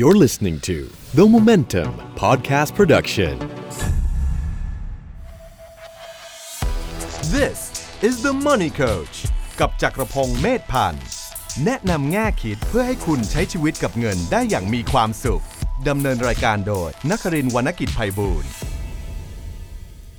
You're listening to The Momentum Podcast Production. This is the Money Coach กับจักรพงศ์เมธพันธ์แนะนำแง่คิดเพื่อให้คุณใช้ชีวิตกับเงินได้อย่างมีความสุขดำเนินรายการโดยนักรินทร์วรรณกิจไพบูลย์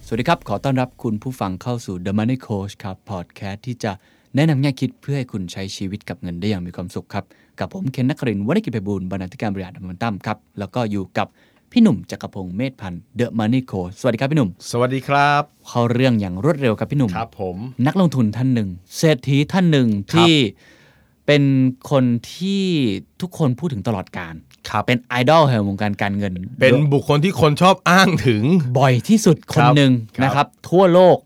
สวัสดีครับ ขอต้อนรับคุณผู้ฟังเข้าสู่ The Money Coach ครับพอดแคสต์ที่จะแนะนำแง่คิดเพื่อให้คุณใช้ชีวิตกับเงินได้อย่างมีความสุขครับ กับผมเคนนักครินทร์วรรณกิจไพบูลย์บรรณาธิการบริหารดัมมันตั้มครับ แล้วก็อยู่กับพี่หนุ่มจักรพงศ์เมธพันธ์ The Money Coach สวัสดีครับพี่หนุ่ม สวัสดีครับ เข้าเรื่องอย่างรวดเร็วครับพี่หนุ่มครับ ผม นักลงทุนท่านหนึ่งเศรษฐีท่านหนึ่งที่เป็นคนที่ทุกคนพูดถึงตลอดการครับเป็นไอดอลแห่งวงการการเงิน เป็นบุคคลที่คนชอบอ้างถึงบ่อยที่สุดคนหนึ่งครับนะครับ ทั่วโลก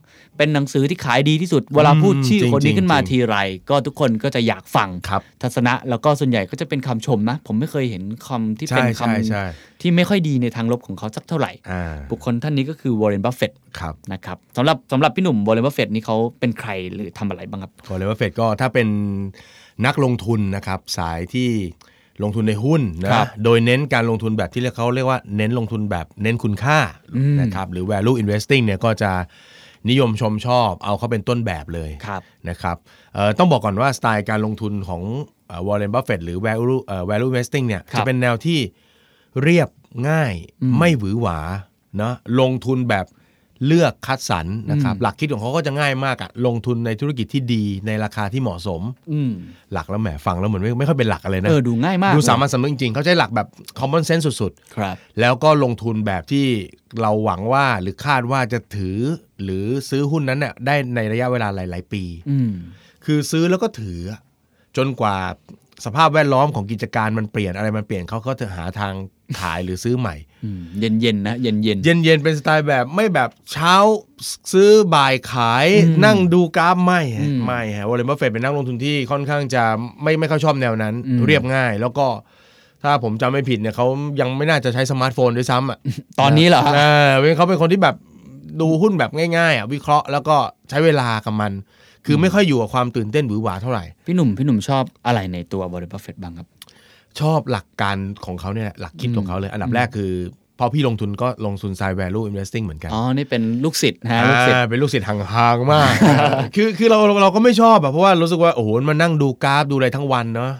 เป็นหนังสือที่ขายดีที่สุด เวลาพูดชื่อจริงคนนี้จริงขึ้นมาจริงทีไร ก็ทุกคนก็จะอยากฟังครับทัศนะแล้วก็ส่วนใหญ่ก็จะเป็นคำชมนะ ผมไม่เคยเห็นคำที่ใช่ใช่ใช่เป็นคำที่ไม่ค่อยดีในทางลบของเขาสักเท่าไหร่อ่าบุคคลท่านนี้ก็คือวอร์เรนบัฟเฟตครับนะครับสำหรับสำหรับพี่หนุ่มวอร์เรนบัฟเฟตนี่เขาเป็นใครหรือทำอะไรบ้างครับวอร์เรนบัฟเฟตก็ถ้าเป็นนักลงทุนนะครับสายที่ลงทุนในหุ้นนะครับโดยเน้นการลงทุนแบบที่เขาเรียกว่าเน้นลงทุนแบบเน้นคุณค่านะครับหรือ value investing เนี่ยก็จะ นิยมชมชอบเอาเขาเป็นต้นแบบเลยครับนะครับเอ่อต้องบอกก่อนว่าสไตล์การลงทุนของวอร์เรนบัฟเฟตหรือ value เอ่อ value investing เนี่ยครับจะเป็นแนวที่เรียบง่ายไม่หวือหวาเนาะลงทุนแบบ เลือกคัดสรรนะครับ หลักคิดของเขาก็จะง่ายมากอะลงทุนในธุรกิจที่ดีในราคาที่เหมาะสมอืมหลักแล้วแหมฟังแล้วเหมือนไม่ไม่ค่อยเป็นหลักอะไรนะเออดูง่ายมาก ดูสามัญสำนึกเลยจริงๆเขาใช้หลักแบบ common sense สุดครับๆแล้วก็ลงทุนแบบที่เราหวังว่าหรือคาดว่าจะถือหรือซื้อหุ้นนั้นเนี่ยได้ในระยะเวลาหลาย ๆ ปีอืมคือซื้อแล้วก็ถือจนกว่า สภาพแวดล้อมของกิจการมันเปลี่ยนอะไรมันเปลี่ยนเขาก็จะหาทางขายหรือซื้อใหม่เย็นเย็นๆนะเย็นเย็นเย็นๆเป็นสไตล์แบบไม่แบบเช้าซื้อบ่ายขายนั่งดูกราฟไม่ฮะไม่ฮะวอร์เรนบัฟเฟตเป็นนักลงทุนที่ค่อนข้างจะไม่ไม่ค่อยชอบแนวนั้น เรียบง่าย แล้วก็ถ้าผมจำไม่ผิดเนี่ยเขายังไม่น่าจะใช้สมาร์ทโฟนด้วยซ้ำอะตอนนี้เหรอฮะเออเขาเป็นคนที่แบบดูหุ้นแบบง่ายๆอะวิเคราะห์แล้วก็ใช้เวลากับมัน คือไม่ค่อยอยู่กับความตื่นเต้นหวือหวาเท่าไหร่พี่หนุ่มพี่หนุ่มชอบอะไรในตัววอร์เรนบัฟเฟตบ้างครับ ชอบหลักการของเขาเนี่ยแหละหลักคิดของเขาเลย อันดับแรกคือ พอพี่ลงทุนก็ลงทุน สาย value investing เหมือนกัน อ๋อ นี่เป็นลูกศิษย์นะฮะลูกศิษย์อ่าเป็นลูกศิษย์ห่างๆมาก คือคือเราเราก็ไม่ชอบอะเพราะว่ารู้สึกว่าโอ้โหมานั่งดูกราฟดูอะไรทั้งวันเนาะ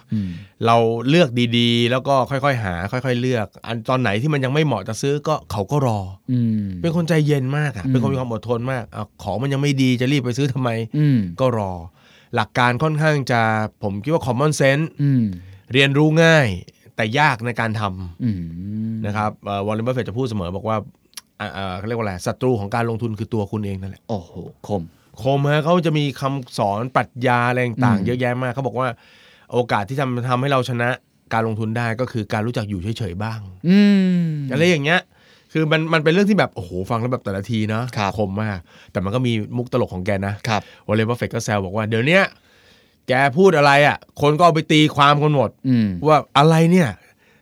เราเลือกดีๆ แล้วก็ค่อยๆ หา ค่อย ๆ เลือก อันตอนไหนที่มันยังไม่เหมาะจะซื้อก็เขาก็รออืมเป็นคนใจเย็นมากอะเป็นคนมีความอดทนมากอะของมันยังไม่ดีจะรีบไปซื้อทำไมอืมก็รอ หลักการค่อนข้างจะผมคิดว่า common sense อืมเรียนรู้ง่ายแต่ยากในการทำอืม นะครับวอร์เรนบัฟเฟตจะพูดเสมอบอกว่าอ่าอ่าเขาเรียกว่าอะไรศัตรูของการลงทุนคือตัวคุณเองนั่นแหละโอ้โหคมคมฮะเขาจะมีคำสอนปรัชญาอะไรต่างๆเยอะแยะมากเขาบอกว่าโอกาสที่ทำทำให้เราชนะการลงทุนได้ก็คือการรู้จักอยู่เฉยๆบ้างอืมอะไรอย่างเงี้ย คือมันมันเป็นเรื่องที่แบบโอ้โหฟังแล้วแบบแต่ละทีนะครับคมมาก แต่มันก็มีมุกตลกของแกนะครับวอร์เรนบัฟเฟตก็แซวบอกว่าเดี๋ยวเนี้ยแกพูดอะไรอะ คนก็เอาไปตีความกันหมดอืมว่าอะไรเนี่ย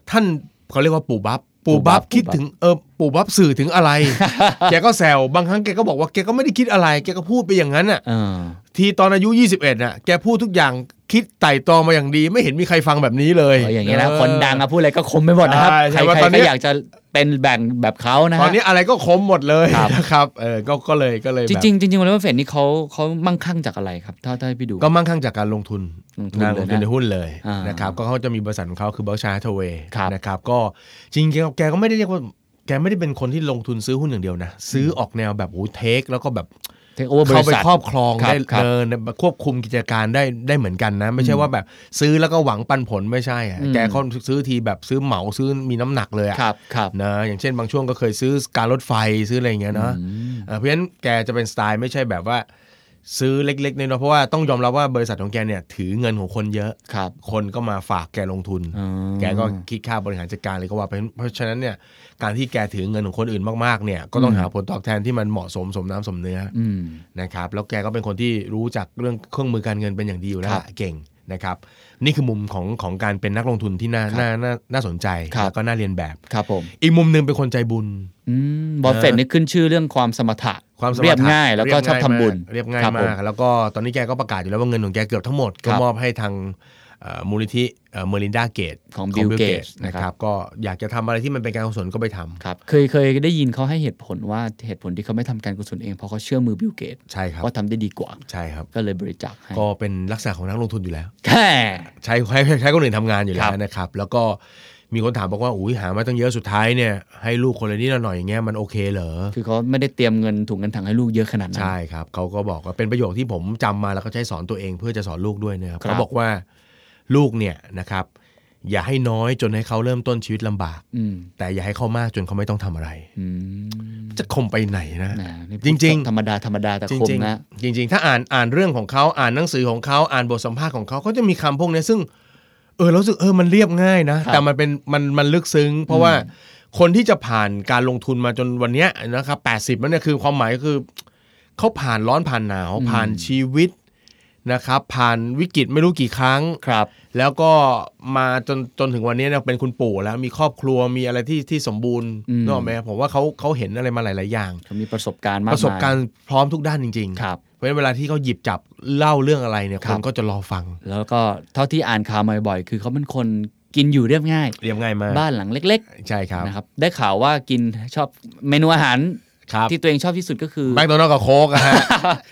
ท่านเขาเรียกว่าปู่บับ ปู่ปู่บับับบคิดปู่บับถึงเออปู่บัฟสื่อถึงอะไร แกก็แซวบางครั้งแกก็บอกว่าแกก็ไม่ได้คิดอะไร แกก็พูดไปอย่างนั้นอะเออทีตอนอายุ 21น่ะแกพูดทุกอย่างคิดไตร่ตรองมาอย่างดี ไม่เห็นมีใครฟังแบบนี้เลยเอาอย่างนี้นะเออคนดังอะพูดอะไรก็คมไปหมดนะครับใช่ใช่ใครว่าใครตอนนี้ก็อยากจะ เป็นอย่างแบบเขานะฮะตอนนี้อะไรก็คมหมดเลยครับนะครับเออก็ก็เลยก็เลยแบบจริงๆจริงๆวอร์เรนบัฟเฟตนี่เขาเขามั่งคั่งจากอะไรครับถ้าถ้าให้พี่ดูก็มั่งคั่งจากการลงทุนลงทุนนะเลยนะลงทุนในหุ้นเลยอ่านะครับก็เขาจะมีบริษัทของเขาคือ Berkshire Hathaway ครับนะครับก็จริงๆแกก็ไม่ได้เรียกว่าแกไม่ได้เป็นคนที่ลงทุนซื้อหุ้นอย่างเดียวนะ ซื้อออกแนวแบบโอ้ take แล้วก็แบบเทคโอเวอร์บเข้าริไปษัทครอบครองครับได้ครับเดินควบคุมกิจการได้ได้เหมือนกันนะ ไม่ใช่ว่าแบบซื้อแล้วก็หวังปันผลไม่ใช่อะอืมแกเขาซื้อทีแบบซื้อเหมาซื้อมีน้ำหนักเลยอะครับครับนะอย่างเช่นบางช่วงก็เคยซื้อการรถไฟซื้ออะไรอย่างเงี้ยเนาะเออเพราะฉะนั้นแกจะเป็นสไตล์ไม่ใช่แบบว่าซื้อเล็กๆน้อยๆเพราะว่าต้องยอมรับว่าบริษัทของแกเนี่ยถือเงินของคนเยอะครับคนก็มาฝากแกลงทุนอ๋อแกก็คิดค่าบริหารจัดการเลยก็ว่าไปเพราะฉะนั้นเนี่ย การที่แกถือเงินของคนอื่นมากๆเนี่ยก็ต้องหาผลตอบแทนที่มันเหมาะสมสมน้ำสมเนื้อออืมนะครับแล้วแกก็เป็นคนที่รู้จักเรื่องเครื่องมือการเงินเป็นอย่างดีอยู่แล้วครับเก่งนะครับนี่คือมุมของของการเป็นนักลงทุนที่น่าน่าน่าน่าสนใจครับแล้วก็น่าเรียนแบบครับผมอีกมุมหนึ่งเป็นคนใจบุญอืมบอฟเฟตนี่ขึ้นชื่อเรื่องความสมถะความสมรรถะเรียบง่ายแล้วก็ชอบทำบุญเรียบง่ายครับผมากแล้วก็ตอนนี้แกก็ประกาศอยู่แล้วว่าเงินของแกเกือบทั้งหมดครัก็บมอบให้ทางเอ่อ มูลนิธิ Melinda Gates ของ Bill Gates นะคนะครัรับบก็อยากจะทำอะไรที่มันเป็นการกุศลก็ไปทำครับเคยเคยได้ยินเขาให้เหตุผลว่าเหตุผลที่เขาไม่ทำการกุศลเองเพราะเขาเชื่อมือ Bill Gates ใช่ครับว่าทำได้ดีกว่าใช่ครับก็เลยบริจาคให้ก็เป็นลักษณะของนักลงทุนอยู่แล้วแค่ใช้ให้ให้ใช้คนอื่นทำงานอยู่แล้ครัวบนะครับแล้วก็มีคนถามบอกว่าอุ้ยหามาตั้งเยอะสุดท้ายเนี่ยให้ลูกคนละนิดละหน่อยอย่างเงี้ยมันโอเคเหรอคือเขาไม่ได้เตรียมเงินถุงเงินถังให้ลูกเยอะขนาดนั้นใช่ครับเขาก็บอกว่าเป็นประโยคที่ผมจำมาแล้วก็ใช้สอนตัวเองเพื่อจะสอนลูกด้วยนะครับครับเขาบอกว่า ลูกเนี่ยนะครับ อย่าให้น้อยจนให้เขาเริ่มต้นชีวิตลำบากอืมแต่อย่าให้เขามากจนเขาไม่ต้องทำอะไรอืมจะคมไปไหนนะนะนี่พูดจริงธรรมดาธรรมดาแต่จคมริงนะๆจริง ๆ ถ้าอ่านอ่านเรื่องของเขาอ่านหนังสือของเขาอ่านบทสัมภาษณ์ของเขาก็จะมีคำพวกเนี้ยซึ่ง เออเรารู้สึกเออมันเรียบง่ายนะครับแต่มันเป็นมันมันลึกซึ้ง เพราะว่าคนที่จะผ่านการลงทุนมาจนวันเนี้ยนะครับแปดสิบมันเนี่ยคือความหมายก็คือเขาผ่านร้อนผ่านหนาวผ่านชีวิต นะครับผ่านวิกฤตไม่รู้กี่ครั้งครับ แล้วก็มาจนจนถึงวันนี้เนี่ยเป็นคุณปู่แล้วมีครอบครัวมีอะไรที่ที่สมบูรณ์อืมนึกออกไหมผมว่าเขาเขาเห็นอะไรมาหลาย ๆ อย่างเขามีประสบการณ์มากประสบการณ์พร้อมทุกด้านจริงครับเพราะฉะนั้นเวลาที่เขาหยิบจับเล่าเรื่องอะไรเนี่ยคครับนก็จะรอฟัง แล้วก็เท่าที่อ่านข่าวมาบ่อยๆคือเขาเป็นคนกินอยู่เรียบง่าย เรียบง่ายมากบ้านหลังเล็กใช่ครับๆนะครับได้ข่าวว่ากินชอบเมนูอาหาร ครับที่ตัวเองชอบที่สุดก็คือแมคโดนัลด์กับโค้กอะฮะ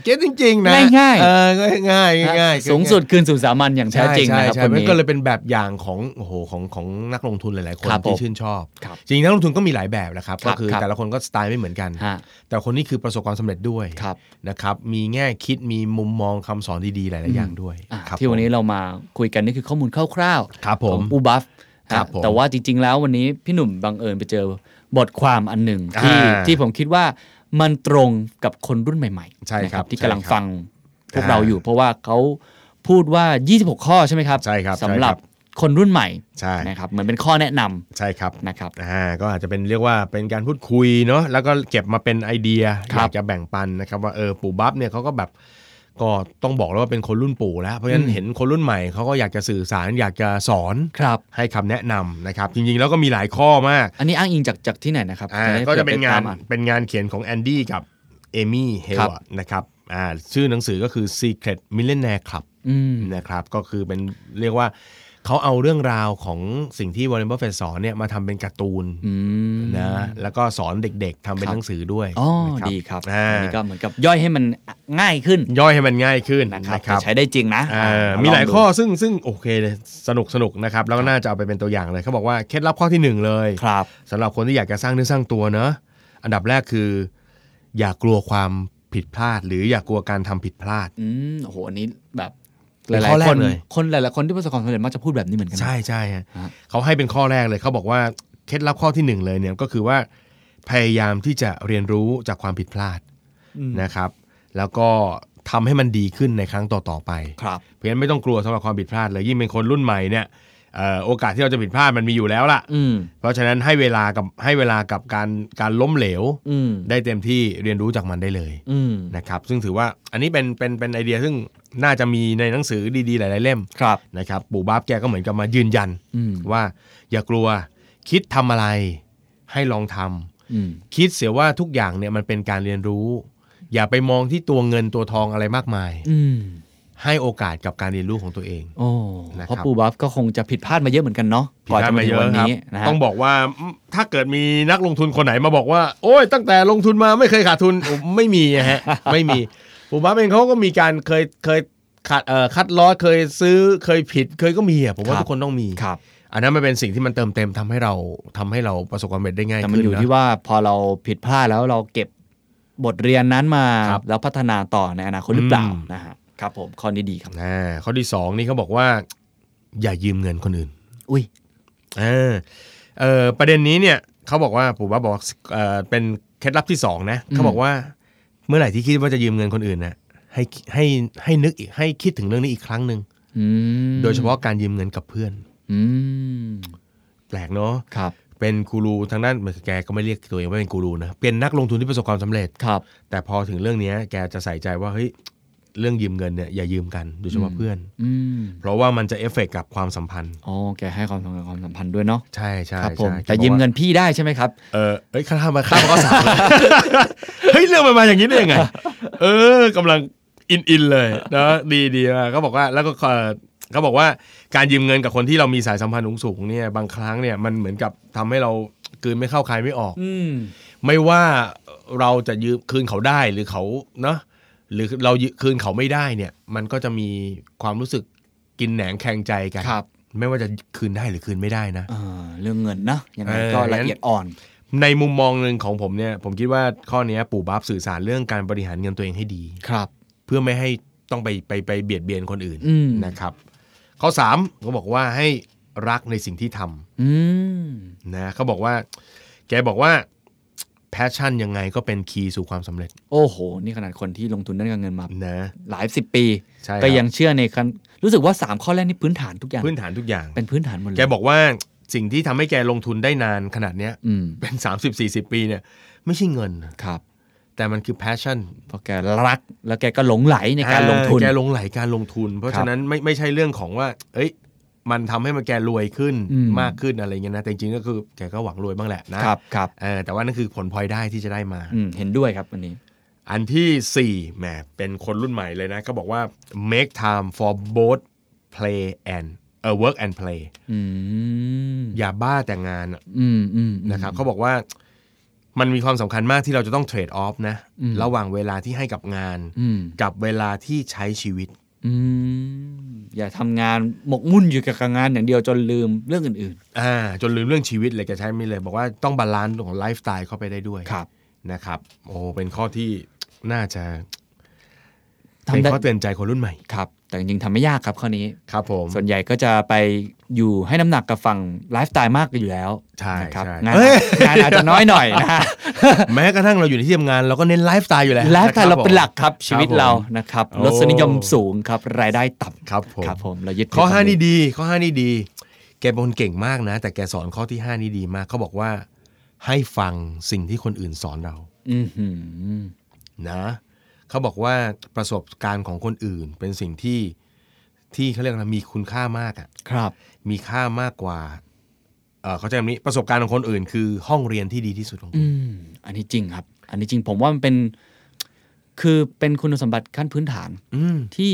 เก็ตจริง ๆ นะ ง่ายๆเออง่ายๆง่ายๆสูงสุดคืนสู่สามัญอย่างแท้ใช่จริงใช่นะครับใช่คนมันนี้ก็เลยเป็นแบบอย่างของโอ้โหของของนักลงทุนหลาย ๆ คนครับผมที่ชื่นชอบครับจริงๆนักลงทุนก็มีหลายแบบนะครับครัก็บคือครับแต่ละคนก็สไตล์ไม่เหมือนกันฮะแต่คนนี้คือประสบความสำเร็จด้วยครับนะครับมีแง่คิดมีมุมมองคำสอนดี ๆ หลาย ๆ อย่างด้วยอะครับที่วันนี้ผมเรามาคุยกันนี่คือข้อมูลคร่าวๆครับผมของอูบัฟครับผมแต่ว่าจริง ๆ แล้ววันนี้พี่หนุ่มบังเอิญไปเจอ บทความอันหนึ่งที่อ่าที่ผมคิดว่ามันตรงกับคนรุ่นใหม่ใช่ๆนะครับที่ใช่กำลังครับฟังพวกอ่าเราอยู่ เพราะว่าเขาพูดว่า 26 ข้อใช่ไหมครับใช่ครับสำหรับใช่ครับคนรุ่นใหม่ใช่นะครับเหมือนเป็นข้อแนะนำใช่ครับนะครับอ่าก็อาจจะเป็นเรียกว่าเป็นการพูดคุยเนาะแล้วก็เก็บมาเป็นไอเดียคอรับยากจะแบ่งปันนะครับว่าเออปู่บัฟเนี่ยเขาก็แบบ ก็ต้องบอกแล้วว่าเป็นคนรุ่นปู่แล้ว เพราะฉะนั้นอืมเห็นคนรุ่นใหม่เขาก็อยากจะสื่อสารอยากจะสอนครับให้คำแนะนำนะครับจริงๆแล้วก็มีหลายข้อมาก อันนี้อ้างอิงจากจากที่ไหนนะครับอ่าได้ก็จะเป็นงานผื่อไปตมอ่เป็นงานเขียนของแอนดี้กับAmy Heyward ครับนะครับอ่าชื่อหนังสือก็คือ Secret Millionaire Club อืมนะครับก็คือเป็นเรียกว่า เขาเอาเรื่องราวของสิ่งที่วอร์เรนบัฟเฟตสอนเนี่ยมาทำเป็นการ์ตูนอืมนะแล้วก็สอนเด็กๆทำเป็นครับหนังสือด้วยอ๋อนะดีครับอ่าอันนี้ก็เหมือนกับย่อยให้มันง่ายขึ้น ย่อยให้มันง่ายขึ้นนะครับนะครับใช้ได้จริงนะอ่าอ่ามีหลายงดูข้อซึ่งซึ่งโอเคเลยสนุกสนุกนะครับแล้วก็น่าจะเอาไปเป็นตัวอย่างเลยเขาบอกว่าเคล็ดลับข้อที่หนึ่งเลยครับสำหรับคนที่อยากจะสร้างเนื้อสร้างตัวเนอะอันดับแรกคือ อย่ากลัวความผิดพลาด หรืออย่ากลัวการทำผิดพลาดอืมโอ้โหอันนี้แบบ หเป็นลาข้อยแรๆกคนเลยคนหลายๆคนที่ประสบความสำเร็จมักจะพูดแบบนี้เหมือนกันนะใช่ใช่ฮะฮะเขาให้เป็นข้อแรกเลยเขาบอกว่าเคล็ดลับข้อที่หนึ่งเลยเนี่ยก็คือว่าพยายามที่จะเรียนรู้จากความผิดพลาดอืมนะครับ แล้วก็ทำให้มันดีขึ้นในครั้งต่อๆไปครับเพราะฉะนั้นไม่ต้องกลัวสำหรับความผิดพลาดเลยยิ่งเป็นคนรุ่นใหม่เนี่ยเอ่อ โอกาสที่เราจะผิดพลาดมันมีอยู่แล้วล่ะอืมเพราะฉะนั้นให้เวลากับให้เวลากับการการล้มเหลวอืมได้เต็มที่เรียนรู้จากมันได้เลยอืมนะครับ ซึ่งถือว่าอันนี้เป็นเป็นเป็นไอเดียซึ่งน่าจะมีในหนังสือดีๆ หลาย ๆ เล่มครับนะครับ ปู่บ้าบแกก็เหมือนกับมายืนยันอืมว่าอย่ากลัวคิดทำอะไรให้ลองทำอืมคิดเสียว่าทุกอย่างเนี่ยมันเป็นการเรียนรู้ อย่าไปมองที่ตัวเงินตัวทองอะไรมากมายอืม ให้โอกาสกับการเรียนรู้ของตัวเองโอ้นะครับเพราะปูบัฟก็คงจะผิดพลาดมาเยอะเหมือนกันเนาะก่อนจะมาถึงวันนี้นะฮะต้องบอกว่าถ้าเกิดมีนักลงทุนคนไหนมาบอกว่า โอ้ยตั้งแต่ลงทุนมาไม่เคยขาดทุนโอ้ไม่มีอะฮะไม่มีผมว่าเองเขาก็มีการเคยเคยขาดเอ่อคัดลอสเคยซื้อเคยผิดเคยก็มีอะผมว่าครับทุกคนต้องมีครับอันนั้นมันเป็นสิ่งที่มันเติมเต็มทำให้เราทำให้เราประสบความสำเร็จได้ง่ายแต่มันขึ้นอยู่นะที่ว่าพอเราผิดพลาดแล้วเราเก็บบทเรียนนั้นมาครับแล้วพัฒนาต่อในอนาคตหรือเปล่าอืมนะฮะ ครับผมข้อนี้ดีครับอ่าข้อที่สองนี่เขาบอกว่า อย่ายืมเงินคนอื่น อุ้ยเออเออประเด็นนี้เนี่ยเขาบอกว่าผมว่าบอกว่าเออเป็นเคล็ดลับที่สองนะเขาบอกว่าเมื่อไหร่ที่คิดว่าจะยืมเงินคนอื่นนะให้ให้ให้นึกอีกให้คิดถึงเรื่องนี้อีกครั้งหนึ่งอืมโดยเฉพาะการยืมเงินกับเพื่อนอืมแปลกเนาะครับ เป็นกูรูทางด้านเหมือนแกก็ไม่เรียกตัวเองว่าเป็นกูรูนะเป็นนักลงทุนที่ประสบความสำเร็จครับ แต่พอถึงเรื่องเนี้ยแกจะใส่ใจว่าเฮ้ย เรื่องยืมเงินเนี่ยอย่ายืมกันโดยเฉพาะเพื่อนอืมเพราะว่ามันจะเอฟเฟกต์กับความสัมพันธ์อ๋อแกให้ความสำคัญกับความสัมพันธ์ด้วยยเนาะใช่ใช่ครับผมใช่แต่ยืมเงินพี่ได้ใช่ไหมครับเออเอ้ยข้ามมาข้ามมาก็สามเลยเฮ้ยเรื่องมันมาอย่างนี้ได้ยังไง เออกำลังอินอินเลยนะดีดีมากเขาบอกว่าแล้วก็เอ่อเขาบอกว่าการยืมเงินกับคนที่เรามีสายสัมพันธ์สูงๆเนี่ยบางครั้งเนี่ยมันเหมือนกับทำให้เรากลืนไม่เข้าคายไม่ออกอืมไม่ว่าเราจะยืมคืนเขาได้หรือเขาเนาะ หรือเรายืคืนเขาไม่ได้เนี่ย มันก็จะมีความรู้สึกกินแหนงแข่งใจกันครับ ไม่ว่าจะคืนได้หรือคืนไม่ได้นะเออเรื่องเงินนะยังไงเออก็ละเอียดอ่อน ในมุมมองหนึ่งของผมเนี่ย ผมคิดว่าข้อเนี้ยปู่บับสื่อสารเรื่องการบริหารเงินตัวเองให้ดีครับ เพื่อไม่ให้ต้องไปไปไปเบียดเบียนคนอื่นอืมนะครับ ข้อ3เขาบอกว่าให้รักในสิ่งที่ทำอืมนะเขาบอกว่า แกบอกว่า passion ยังไงก็เป็นคีย์สู่ความสำเร็จ โอ้โห นี่ขนาดคนที่ลงทุนด้านการเงินมานะหลายสิบปีใช่ก็ครับยังเชื่อในคันรู้สึกว่า 3 ข้อแรกนี่พื้นฐานทุกอย่าง พื้นฐานทุกอย่าง เป็นพื้นฐานหมดเลยแกบอกว่าสิ่งที่ทำให้แกลงทุนได้นานขนาดเนี้ยอืมเป็น 30-40 ปีเนี่ย ไม่ใช่เงินครับ แต่มันคือ passion เพราะแกรัก แล้วแกก็หลงไหลในการลงทุนแกลงไหลการลงทุน เพราะครับฉะนั้นไม่ไม่ใช่เรื่องของว่า เอ้ย มันทำให้มันแกรวยขึ้นอืมมากขึ้นอะไรเงี้ยนะแต่จริงๆก็คือแกก็หวังรวยบ้างแหละนะครับครับเออแต่ว่านั่นคือผลพลอยได้ที่จะได้มาอืมเห็นด้วยครับอันนี้ อันที่สี่แหมเป็นคนรุ่นใหม่เลยนะก็บอกว่า make time for both play and เออ work and play อืมอย่าบ้าแต่งานอะอืมอืมนะครับเขาบอกว่ามันมีความสำคัญมากที่เราจะต้อง trade off นะอืมระหว่างเวลาที่ให้กับงานอืมกับเวลาที่ใช้ชีวิต อืมอย่าทำงานหมกมุ่นอยู่กับงานอย่างเดียวจนลืมเรื่องอื่นอ่าจนลืมเรื่องชีวิตเลยแกใช้ไม่เลย บอกว่าต้อง balance ของไลฟ์สไตล์เข้าไปได้ด้วยๆครับนะครับโอ้เป็นข้อที่น่าจะทำเป็นได้ข้อเตือนใจคนรุ่นใหม่ครับ แต่จริงๆทำไม่ยากครับข้อนี้ ครับผม ส่วนใหญ่ก็จะไปอยู่ให้น้ำหนักกับฝั่งไลฟ์สไตล์มากอยู่แล้วใช่นะครับใช่งานเอ้ย งานอาจจะน้อยหน่อยนะฮะแม้กระทั่งเราอยู่ในที่ทำงานเราก็เน้นไลฟ์สไตล์อยู่แล้วไลฟ์สไตล์เราเป็นหลักคครับชีวิตผมเรานะครับโอ้รสนิยมสูงครับรายได้ต่ครับผมำครับผมเรายึดข้อถืห้าตรงนี่ดีข้อห้านี่ดี แกเป็นคนเก่งมากนะ แต่แกสอนข้อที่ห้านี่ดีมากเขาบอกว่า ให้ฟังสิ่งที่คนอื่นสอนเรา อือหือนะ เขาบอกว่าประสบการณ์ของคนอื่น เป็นสิ่งที่ที่เขาเรียกนะมีคุณค่ามากอะ่ะครับ มีค่ามากกว่าเออเขาใจแบบนี้ประสบการณ์ของคนอื่น คือห้องเรียนที่ดีที่สุดของคุอืณมอันนี้จริงครับ อันนี้จริงผมว่ามันเป็นคือเป็นคุณสมบัติขั้นพื้นฐานอืมที่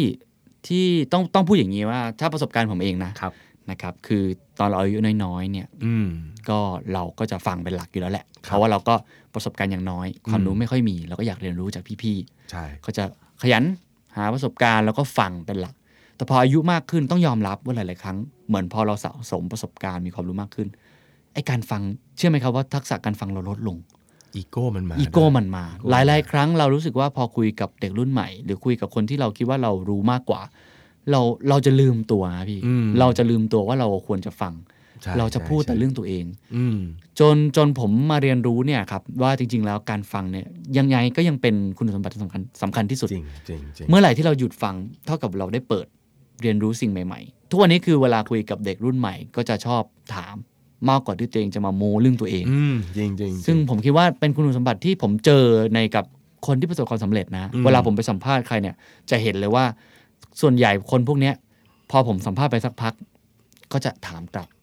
ที่ต้องต้องพูดอย่างนี้ว่า ถ้าประสบการณ์ผมเองนะครับนะครับ คือตอนเราอายุน้อยๆเนี่ย อืมก็เราก็จะฟังเป็นหลักอยู่แล้วแหละครับเพราะว่าเราก็ ประสบการณ์อย่างน้อย ความอืมรู้ไม่ค่อยมี เราก็อยากเรียนรู้จากพี่ใช่ๆก็จะขยันหาประสบการณ์แล้วก็ฟังเป็นหลัก แต่พออายุมากขึ้นต้องยอมรับว่าหลาย ๆ ครั้ง เหมือนพอเราสะสมประสบการณ์มีความรู้มากขึ้นไอ้การฟังเชื่อไหมครับว่าทักษะการฟังเราลดลงอีโก้มันมาอีโก้มันมาอีโก้หลายๆครั้งเรารู้สึกว่าพอคุยกับเด็กรุ่นใหม่ หรือคุยกับคนที่เราคิดว่าเรารู้มากกว่า เราเราจะลืมตัวนะพี่อืมเราจะลืมตัวว่าเราควรจะฟังใช่ เราจะพูดใช่แต่เรื่องตัวเองอืมจนจนผมมาเรียนรู้เนี่ยครับว่าจริง ๆ แล้วการฟังเนี่ยยังไงก็ยังเป็นคุณสมบัติสำคัญสำคัญที่สุดจริงจริงจริงเมื่อไหร่ที่เราหยุดฟังเท่ากับเราได้เปิดเรียนรู้สิ่งใหม่ ๆ ทุกวันนี้คือเวลาคุยกับเด็กรุ่นใหม่ ก็จะชอบถามมากกว่าที่ตัวเองจะมาโม้เรื่องตัวเองอืมจริงจริงซึ่งผมคิดว่าเป็นคุณสมบัติที่ผมเจอในกับคนที่ประสบความสำเร็จนะอืมเวลาผมไปสัมภาษณ์ใครเนี่ย จะเห็นเลยว่าส่วนใหญ่คนพวกเนี้ย พอผมสัมภาษณ์ไปสักพัก ก็จะถามกลับอ่า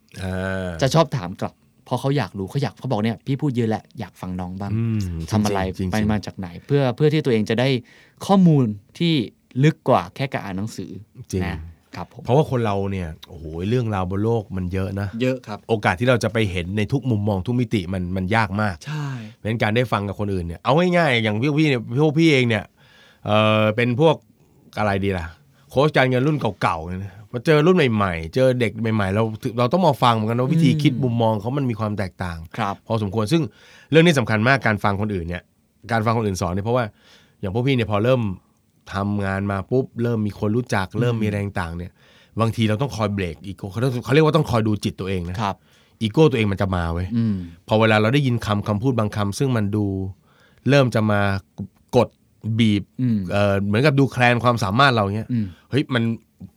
จะชอบถามกลับเพราะเขาอยากรู้เขาอยากเขาบอกเนี่ยพี่พูดเยอะแหละอยากฟังน้องบ้างอืมทำอะไรจงๆไปมาจากไหน เพื่อเพื่อที่ตัวเองจะได้ข้อมูลที่ลึกกว่าแค่การอ่านหนังสือจริงนะครับผมเพราะว่าคนเราเนี่ยโอ้โหเรื่องราวบนโลกมันเยอะนะ เยอะครับ โอกาสที่เราจะไปเห็นในทุกมุมมองทุกมิติมันมันยากมากใช่เพราะฉะนั้นการได้ฟังกับคนอื่นเนี่ยเอาง่ายๆอย่างพี่พี่เนี่ยพวกพี่เองเนี่ยเออเป็นพวกอะไรดีล่ะ โค้ชการเงินรุ่นเก่าๆเนี่ยนะ มาเจอรุ่นใหม่ๆ เจอเด็กใหม่ๆ เราเราต้องมาฟังเหมือนกันว่าวิธีคิดมุมมองเขามันมีความแตกต่างครับพอสมควรซึ่งเรื่องนี้สำคัญมากการฟังคนอื่นเนี่ยการฟังคนอื่นสอนเนี่ยเพราะว่าอย่างพวกพี่เนี่ยพอเริ่มทำงานมาปุ๊บเริ่มมีคนรู้จัก เริ่มมีแรงต่างเนี่ยบางทีเราต้องคอยเบรกอีโก้เขาต้องเขาเรียกว่าต้องคอยดูจิตตัวเองนะครับอีโก้ตัวเองมันจะมาเว้ยอืมพอเวลาเราได้ยินคำคำพูดบางคำซึ่งมันดู เริ่มจะมากด บีบอืมเอ่อเหมือนกับดูแคลนความสามารถเราเนี้ยอืมเฮ้ยมัน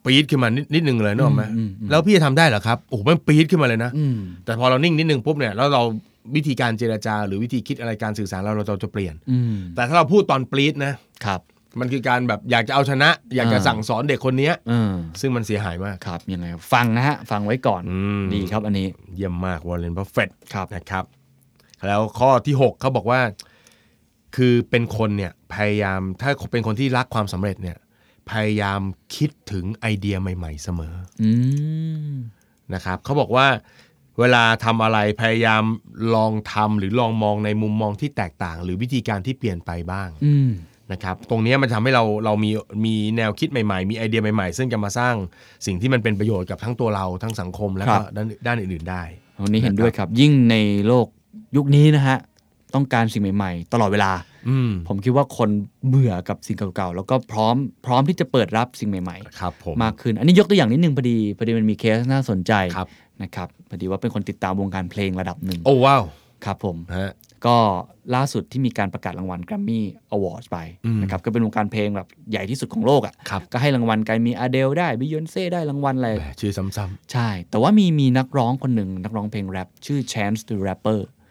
ปี๊ดขึ้นมานิดนิดนึงเลยนึกออกไหมอืมอืมแล้วพี่จะทำได้เหรอครับโอ้โหมันปี๊ดขึ้นมาเลยนะอืมแต่พอเรานิ่งนิดนึงปุ๊บเนี่ยแล้วเราวิธีการเจรจา หรือวิธีคิดอะไรการสื่อสารเราเราจะเปลี่ยนอืมแต่ถ้าเราพูดตอนปรี๊ดนะครับมันคือการแบบอยากจะเอาชนะ อยากจะอ่าสั่งสอนเด็กคนเนี้ยเออซึ่งมันเสียหายมากครับยังไงฟังนะฮะฟังไว้ก่อนอืมดีครับอันนี้เยี่ยมมากวอร์เรนบัฟเฟตครับนะครับ แล้วข้อที่ 6เขาบอกว่า คือเป็นคนเนี่ยพยายามถ้าเป็นคนที่รักความสำเร็จเนี่ยพยายามคิดถึงไอเดียใหม่ ๆ เสมออืมนะครับเขาบอกว่าเวลาทำอะไรพยายามลองทำหรือลองมองในมุมมองที่แตกต่าง หรือวิธีการที่เปลี่ยนไปบ้างอืมนะครับตรงเนี้ยมันทำให้เราเรามีมีแนวคิดใหม่ๆ มีไอเดียใหม่ๆ ซึ่งจะมาสร้างสิ่งที่มันเป็นประโยชน์กับทั้งตัวเราทั้งสังคมแล้วครัก็บด้านด้านอื่นๆได้วันนี้เห็นด้วยครับ ยิ่งในโลกยุคนี้นะฮะ ต้องการสิ่งใหม่ ๆ ตลอดเวลาอืมผมคิดว่าคนเบื่อกับสิ่งเก่าๆ แล้วก็พร้อมพร้อมที่จะเปิดรับสิ่งใหม่ครับผมๆมากขึ้น อันนี้ยกตัวอย่างนิดนึงพอดีพอดีมันมีเคสน่าสนใจครับนะครับพอดีว่าเป็นคนติดตามวงการเพลงระดับหนึ่งโอ้ว้าวครับผมฮะก็ล่าสุดที่มีการประกาศรางวัล Grammy Awards ไปอืมนะครับก็เป็นวงการเพลงแบบใหญ่ที่สุดของโลกอะครับ่ะก็ให้รางวัลกันมีอ d เดลได้บิยอนเซ่ได้รางวัลอะไรแหมชื่อซ้ำใช่ แต่ว่ามีมีนักร้องคนหนึ่งนักร้องเพลงแรปชื่อ Chance the Rapper ๆอือหือ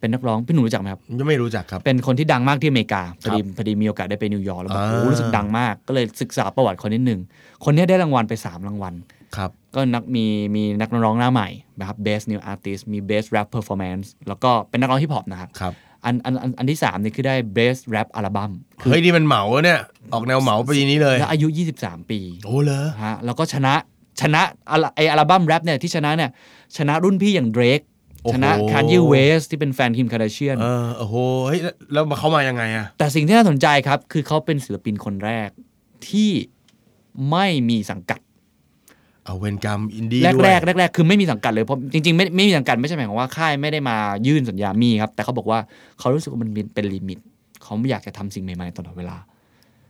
เป็นนักร้องพี่หนูรู้จักไหมครับยังไม่รู้จักครับ เป็นคนที่ดังมากที่อเมริกาพอดีครับพอดีมีโอกาสได้ไปนิวยอร์กแล้วแบบอ่าโอ้โหรู้สึกดังมากก็เลยศึกษาประวัติคนนิดหนึ่งคนเนี้ยได้รางวัลไป 3 รางวัลครับก็นักมีมีนักร้องหน้าใหม่นะครับ Best New Artist มี Best Rap Performance แล้วก็เป็นนักร้องฮิปฮอปนะครับครับอันอันอันอันที่3นี่คือได้ Best Rap Album เฮ้ยนี่มันเหมาเนี่ยออกแนวเหมาปีนี้เลยและอายุ 23 ปีโอ้เหรอฮะแล้วก็ชนะชนะอะไออัลบั้มแรปเนี่ยที่ชนะเนี่ยชนะรุ่นพี่อย่าง Drake โอ้โห ชนะ Kanye West ที่เป็นแฟนคิมคาร์ดาเชียนเออโอ้โหเฮ้ยแล้วแล้วเขามายังไงอะแต่สิ่งที่น่าสนใจครับ คือเขาเป็นศิลปินคนแรกที่ไม่มีสังกัดเอาเวรกรรมอินดี้แรกด้วยแรกแรกแรกคือไม่มีสังกัดเลยเพราะจริงๆ ไม่ไม่มีสังกัดไม่ใช่หมายความว่าค่ายไม่ได้มายื่นสัญญามีครับ แต่เขาบอกว่าเขารู้สึกว่ามันเป็นเป็น limit เขาไม่อยากจะทำสิ่งใหม่ๆตลอดเวลา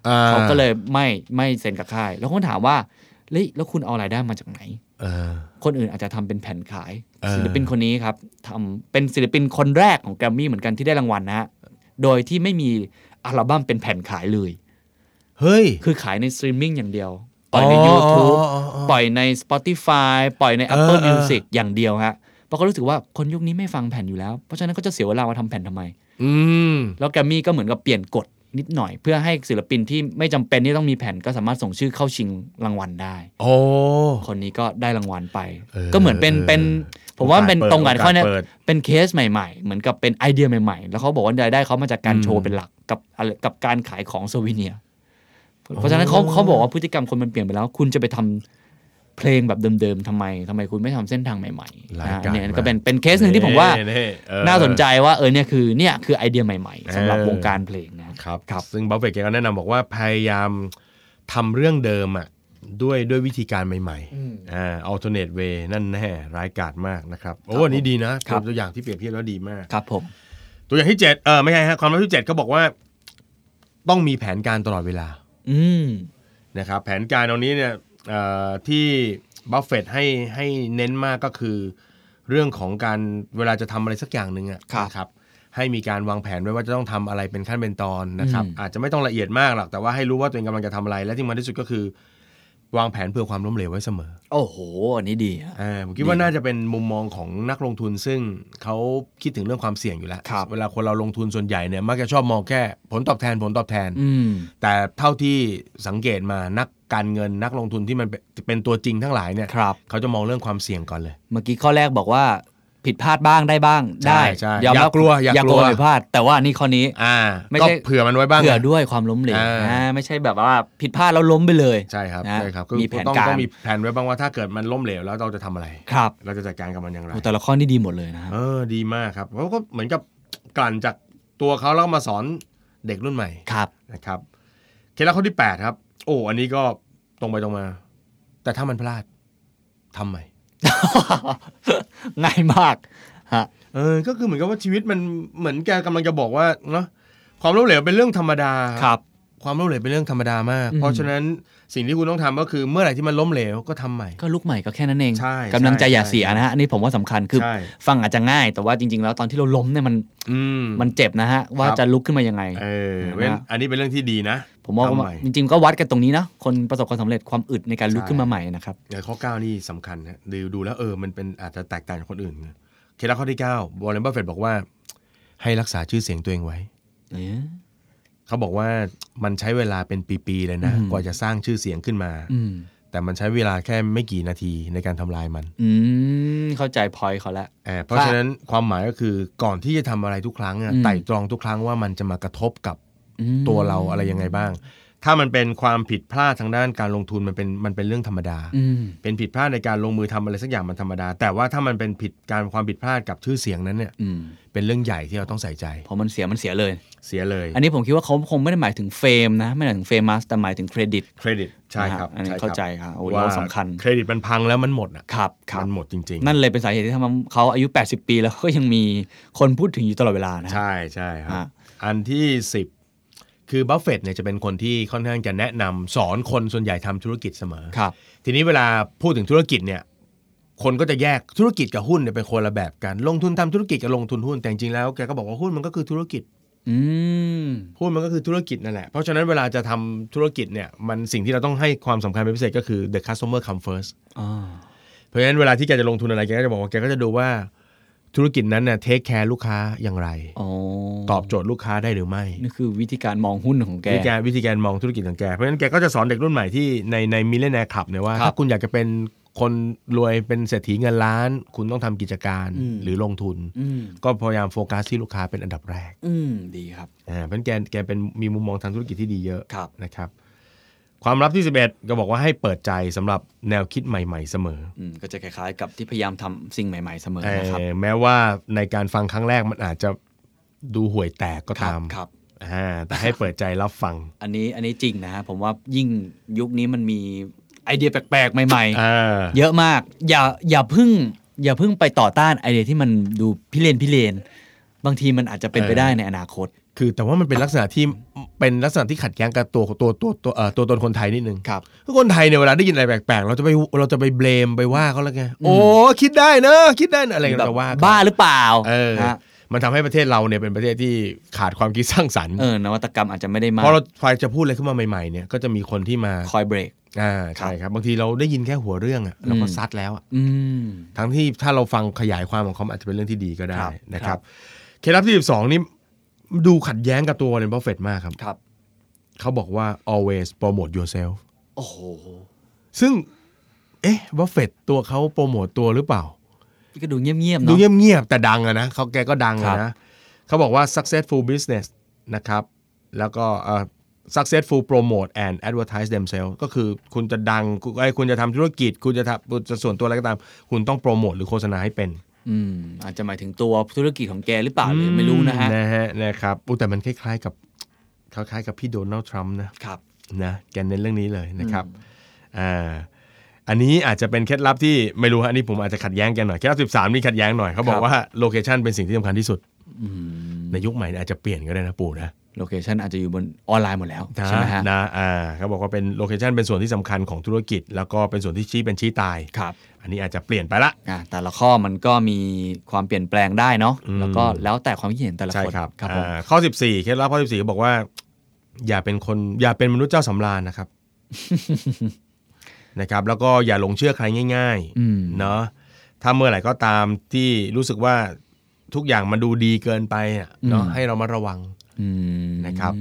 อ่เขาก็เลยไม่ไม่เซ็นกับค่าย แล้วเขาถามว่าเฮ้ย แล้วคุณเอารายได้มาจากไหนเออคนอื่นอาจจะทำเป็นแผ่นขายเออศิลปินคนนี้ครับทำเป็นศิลปินคนแรกของแกรมมี่เหมือนกันที่ได้รางวัลนะฮะโดยที่ไม่มีอัลบั้มเป็นแผ่นขายเลย เฮ้ย คือขายในสตรีมมิ่งอย่างเดียว ปล่อยในอ๋อ YouTube อ๋ออ๋ออ๋อปล่อยใน Spotify ปล่อยใน Apple เออเออ Music อย่างเดียวฮะเพราะเขารู้สึกว่าคนยุคนี้ไม่ฟังแผ่นอยู่แล้ว เพราะฉะนั้นเขาจะเสียเวลามาทำแผ่นทำไม อืมแล้วแกรมมี่ก็เหมือนกับเปลี่ยนกฎ นิดหน่อย เพื่อให้ศิลปินที่ไม่จำเป็นที่ต้องมีแผ่นก็สามารถส่งชื่อเข้าชิงรางวัลได้โอ้คนนี้ก็ได้รางวัลไปเออก็เหมือนเป็นเป็นผมว่ามันเป็นโอกาสตรงกันเปิดข้อเนี้ยโอกาสเปิดเป็นเคสใหม่ ๆ เหมือนกับเป็นไอเดียใหม่ๆ แล้วเขาบอกว่ารายได้เขามาจากการอืมโชว์เป็นหลักกับอะไรกับการขายของ souvenir เพราะฉะนั้นเขาเขาบอกว่าพฤติกรรมคนมันเปลี่ยนไปแล้ว คุณจะไปทำเพลงแบบเดิมๆทำไมทำไมคุณไม่ทำเส้นทางใหม่ๆรายนะการเนี่ยมากก็เป็นเป็นเคสหนึ่งที่ผมว่านี่เออน่าสนใจว่าเออเนี่ยคือเนี่ยคือไอเดียใหม่ๆสำหรับเออวงการเพลงนะ ครับครับซึ่งบัฟเฟตต์แกก็แนะนำบอกว่าพยายามทำเรื่องเดิมอะด้วยด้วยวิธีการใหม่ๆอ่า alternate way นั่นแน่ร้ายกาจมากนะครับโอ้อันนี้ดีนะครับตัวอย่างที่เปรียบเทียบแล้วดีมากครับผมตัวอย่างที่เจ็ดเออไม่ใช่ฮะความรู้ที่เจ็ดเขาบอกว่า ต้องมีแผนการตลอดเวลา อืมนะครับ แผนการตรงนี้เนี่ยเอ่อที่บัฟเฟตต์ให้ให้เน้นมากก็คือ เรื่องของการเวลาจะทำอะไรสักอย่างหนึ่งอะครับนะครับ ให้มีการวางแผนไว้ว่าจะต้องทำอะไรเป็นขั้นเป็นตอนนะครับอืมอาจจะไม่ต้องละเอียดมากหรอกแต่ว่าให้รู้ว่าตัวเองกำลังจะทำอะไร และที่สำคัญที่สุดก็คือ วางแผนเพื่อความล้มเหลวไว้เสมอ โอ้โห อันนี้ดีฮะอ่าผมคิดว่าน่าจะเป็นมุมมองของนักลงทุนซึ่งเขาคิดถึงเรื่องความเสี่ยงอยู่แล้วครับเวลาคนเราลงทุนส่วนใหญ่เนี่ยมักจะชอบมองแค่ผลตอบแทนผลตอบแทนอืมแต่เท่าที่สังเกตมานักการเงินนักลงทุนที่มันเป็นเป็นตัวจริงทั้งหลายเนี่ยครับเขาจะมองเรื่องความเสี่ยงก่อนเลย เมื่อกี้ข้อแรกบอกว่า ผิดพลาดบ้างได้บ้างใช่ได้ใช่ยอมอย่ารับกลัวอย่ากอย่ากลัลัววผิดพลาด แต่ว่านี่ข้อนี้อ่าไม่ก็ใช่เผื่อมันไว้บ้างเผื่อด้วยความล้มเหลวอ่าอ่าไม่ใช่แบบว่าผิดพลาดแล้วล้มไปเลยใช่ครับนะใช่ครับก็มีแผนต้องการต้องมีแผนไว้บ้างว่าถ้าเกิดมันล้มเหลวแล้วเราจะทำอะไรครับเราจะจัดการกับมันอย่างไรโอ้แต่ละข้อนี่ดีหมดเลยนะครับเออดีมากครับเขาก็เหมือนกับกลั่นจากตัวเขาแล้วก็มาสอนเด็กรุ่นใหม่ครับนะครับเคล็ดลับข้อที่8ครับ โอ้อันนี้ก็ตรงไปตรงมา แต่ถ้ามันพลาดทำใหม่ ง่ายมากฮะเออก็คือเหมือนกับว่าชีวิตมันเหมือนแกกำลังจะบอกว่าเนาะความล้มเหลวเป็นเรื่องธรรมดาครับ ความล้มเหลวเป็นเรื่องธรรมดามากอืมเพราะฉะนั้นสิ่งที่คุณต้องทำก็คือเมื่อไหร่ที่มันล้มเหลวก็ทำใหม่ก็ลุกใหม่ก็แค่นั้นเองใช่กำลังใจใช่อย่าเสียนะฮะอันนี่ผมว่าสำคัญคือใช่ฟังอาจจะง่าย แต่ว่าจริง ๆ แล้วตอนที่เราล้มเนี่ยมันอืมมันเจ็บนะฮะว่าครับจะลุกขึ้นมายังไงเออนะเว้นอันนี้เป็นเรื่องที่ดีนะ ผมว่าทำใหม่จริงๆก็วัดกันตรงนี้นะคนประสบความสำเร็จความอึดในการลุกใช่ขึ้นมาใหม่นะครับอย่างข้อ 9 นี่สำคัญนะดูดูแล้วเออมันเป็นอาจจะแตกต่างจากคนอื่นเคล็ดลับข้อที่9วอร์เรนบัฟเฟตบอกว่า ให้รักษาชื่อเสียงตัวเองไว้เอ๊ะเขาบอกว่ามันใช้เวลาเป็นปีๆเลยนะอืมกว่าจะสร้างชื่อเสียงขึ้นมาอืมแต่มันใช้เวลาแค่ไม่กี่นาทีในการทำลายมัน อืมเข้าใจพอยเขาแล้วเอ่อเพราะฉะนั้นความหมายก็คือก่อนที่จะทำอะไรทุกครั้งอะอืมไต่ตรองทุกครั้งว่ามันจะมากระทบกับอืม ตัวเราอะไรยังไงบ้าง ถ้ามันเป็นความผิดพลาดทางด้านการลงทุนมันเป็นมันเป็นเรื่องธรรมดาอืมเป็นผิดพลาดในการลงมือทำอะไรสักอย่างมันธรรมดา แต่ว่าถ้ามันเป็นผิดการความผิดพลาดกับชื่อเสียงนั้นเนี่ยอืมเป็นเรื่องใหญ่ที่เราต้องใส่ใจพอมันเสียมันเสียเลย เสียเลย อันนี้ผมคิดว่าเขาคงไม่ได้หมายถึงเฟมนะไม่ได้หมายถึงเฟมัสแต่หมายถึงเครดิตเครดิตใช่ครับนะฮะอันนี้ช่เข้าใจครับโอ้ว่าเราสำคัญเครดิตมันพังแล้วมันหมดอะครับครับมันหมดจริงนั่นเลยเป็นสาเหตุที่ทำให้เขาอายุ 80 ปีแล้วก็ยังมีคนพูดถึงอยู่ตลอดเวลานะๆใช่ใช่ครับฮะอันที่ 10 คือบัฟเฟตเนี่ยจะเป็นคนที่ค่อนข้างจะแนะนำสอนคนส่วนใหญ่ทำธุรกิจเสมอครับ ทีนี้เวลาพูดถึงธุรกิจเนี่ยคนก็จะแยกธุรกิจกับหุ้นเนี่ยเป็นคนละแบบกัน ลงทุนทำธุรกิจกับลงทุนหุ้นแต่จริงๆแล้วแกก็บอกว่าหุ้นมันก็คือธุรกิจอืมหุ้นมันก็คือธุรกิจนั่นแหละ เพราะฉะนั้นเวลาจะทำธุรกิจเนี่ยมันสิ่งที่เราต้องให้ความสำคัญเป็นพิเศษก็คือ the customer come first อ่าเพราะฉะนั้นเวลาที่แกจะลงทุนอะไรแกก็จะบอกว่าแกก็จะดูว่า ธุรกิจนั้นเนี่ย take care ลูกค้าอย่างไรอ๋อตอบโจทย์ลูกค้าได้หรือไม่นี่คือวิธีการมองหุ้นของแกวิธีการวิธีการมองธุรกิจของแก เพราะฉะนั้นแกก็จะสอนเด็กรุ่นใหม่ที่ในใน millennial ครับเนี่ยว่าครับถ้าคุณอยากจะเป็นคนรวยเป็นเศรษฐีเงินล้าน คุณต้องทำกิจการอืมหรือลงทุนอืมก็พยายามโฟกัสที่ลูกค้าเป็นอันดับแรก อืมดีครับอ่าเพราะฉะนั้นแกแกเป็นมีมุมมองทางธุรกิจที่ดีเยอะครับนะครับ ความลับที่ 11 ก็บอกว่าให้เปิดใจสำหรับแนวคิดใหม่ ๆ เสมออืมก็จะคล้ายๆ กับที่พยายามทำสิ่งใหม่ ๆ เสมอเอ่อนะครับแม้ว่าในการฟังครั้งแรกมันอาจจะดูห่วยแตกก็ครัตาบมครับอ่าแต่ให้เปิดใจรับฟัง อันนี้อันนี้จริงนะฮะผมว่ายิ่งยุคนี้มันมีไอเดียแปลกๆ ใหม่อ่าๆเยอะมาก อย่าอย่าเพึ่ง อย่าเพึ่งไปต่อต้านไอเดียที่มันดูพิเรนพิเรน บางทีมันอาจจะเป็นไปได้ในอนาคต คือแต่ว่ามันเป็นลักษณะที่เป็นลักษณะที่ขัดแย้งกับตัวตัวตัวตัวเอ่อตัวตนคนไทยนิดนึงครับคือคนไทยเนี่ยเวลาได้ยินอะไรแปลกๆ เราจะไปเราจะไปเบลมไปว่าเขาแล้วไงโอ้คิดได้เนอะคิดได้นะอะไรแบเราบจะว่าเขบ้าหรือเปล่าเออฮะมันทำให้ประเทศเราเนี่ยเป็นประเทศที่ขาดความคิดสร้างสรรค์เออนวัตกรรมอาจจะไม่ได้มาพอเราพอจะพูดอะไรขึ้นมาใหม่ๆเนี่ยก็จะมีคนที่มาคอยเบรกอ่าใช่ครับบางทีเราได้ยินแค่หัวเรื่องอะเราก็ซัดแล้วอะอืมทั้งที่ถ้าเราฟังขยายความของเขาอาจจะเป็นเรื่องที่ดีก็ได้ครับนะคครัรับบเคล็ดลับที่12นี่ ดูขัดแย้งกับตัววอร์เรนบัฟเฟตมากครับ ครับ เขาบอกว่า always promote yourself โอ้โห ซึ่ง เอ๊ะบัฟเฟตตัวเขาโปรโมตตัวหรือเปล่าพี่ก็ดูเงียบๆดูเนาะ เงียบๆแต่ดังอะนะเขาแกก็ดังครัอะบนะเขาบอกว่า successful business นะครับ แล้วก็เอ่อ successful promote and advertise themselves ก็คือคุณจะดังคุณไอ้ยคุณจะทำธุรกิจ คุณจะทำคุณจะส่วนตัวอะไรก็ตาม คุณต้องโปรโมทหรือโฆษณาให้เป็น อืมอาจจะหมายถึงตัวธุรกิจของแกหรือเปล่าหรือไม่รู้นะฮะนะฮะนะครับอู้แต่มันคล้ายๆกับคล้ายๆกับพี่โดนัลด์ทรัมป์นะครับนะแกเน้นเรื่องนี้เลยนะครับอ่าอันนี้อาจจะเป็นเคล็ดลับที่ไม่รู้ฮะอันนี้ผมอาจจะขัดแย้งแกันหน่อยเคล็ดลับสิบสามนี่ขัดแย้งหน่อยครับเขาบอครักว่า location เป็นสิ่งที่สำคัญที่สุดอืมในยุคใหม่เนี่ยอาจจะเปลี่ยนก็ได้นะปู่นะ location อาจจะอยู่บนออนไลน์หมดแล้วใช่ไหมฮะนะอ่าเขาบอกว่าเป็น location เป็นส่วนที่สำคัญของธุรกิจ แล้วก็เป็นส่วนที่ชี้เป็นชี้ตายครับอันนี้อาจจะเปลี่ยนไปละอะแต่ละข้อมันก็มีความเปลี่ยนแปลงได้เนาะอืมแล้วก็แล้วแต่ความคิดเห็นแต่ละใช่คนครับครับผมอ่าข้อ 14เคล็ดลับข้อ 14เขาบอกว่า อย่าเป็นคนอย่าเป็นมนุษย์เจ้าสำราญนะครับนะครับ แล้วก็อย่าหลงเชื่อใครง่ายอืมๆเนาะถ้าเมื่อไหร่ก็ตามที่รู้สึกว่าทุกอย่างมันดูดีเกินไปอะเนาะอืมให้เรามาระวังอืม นะครับ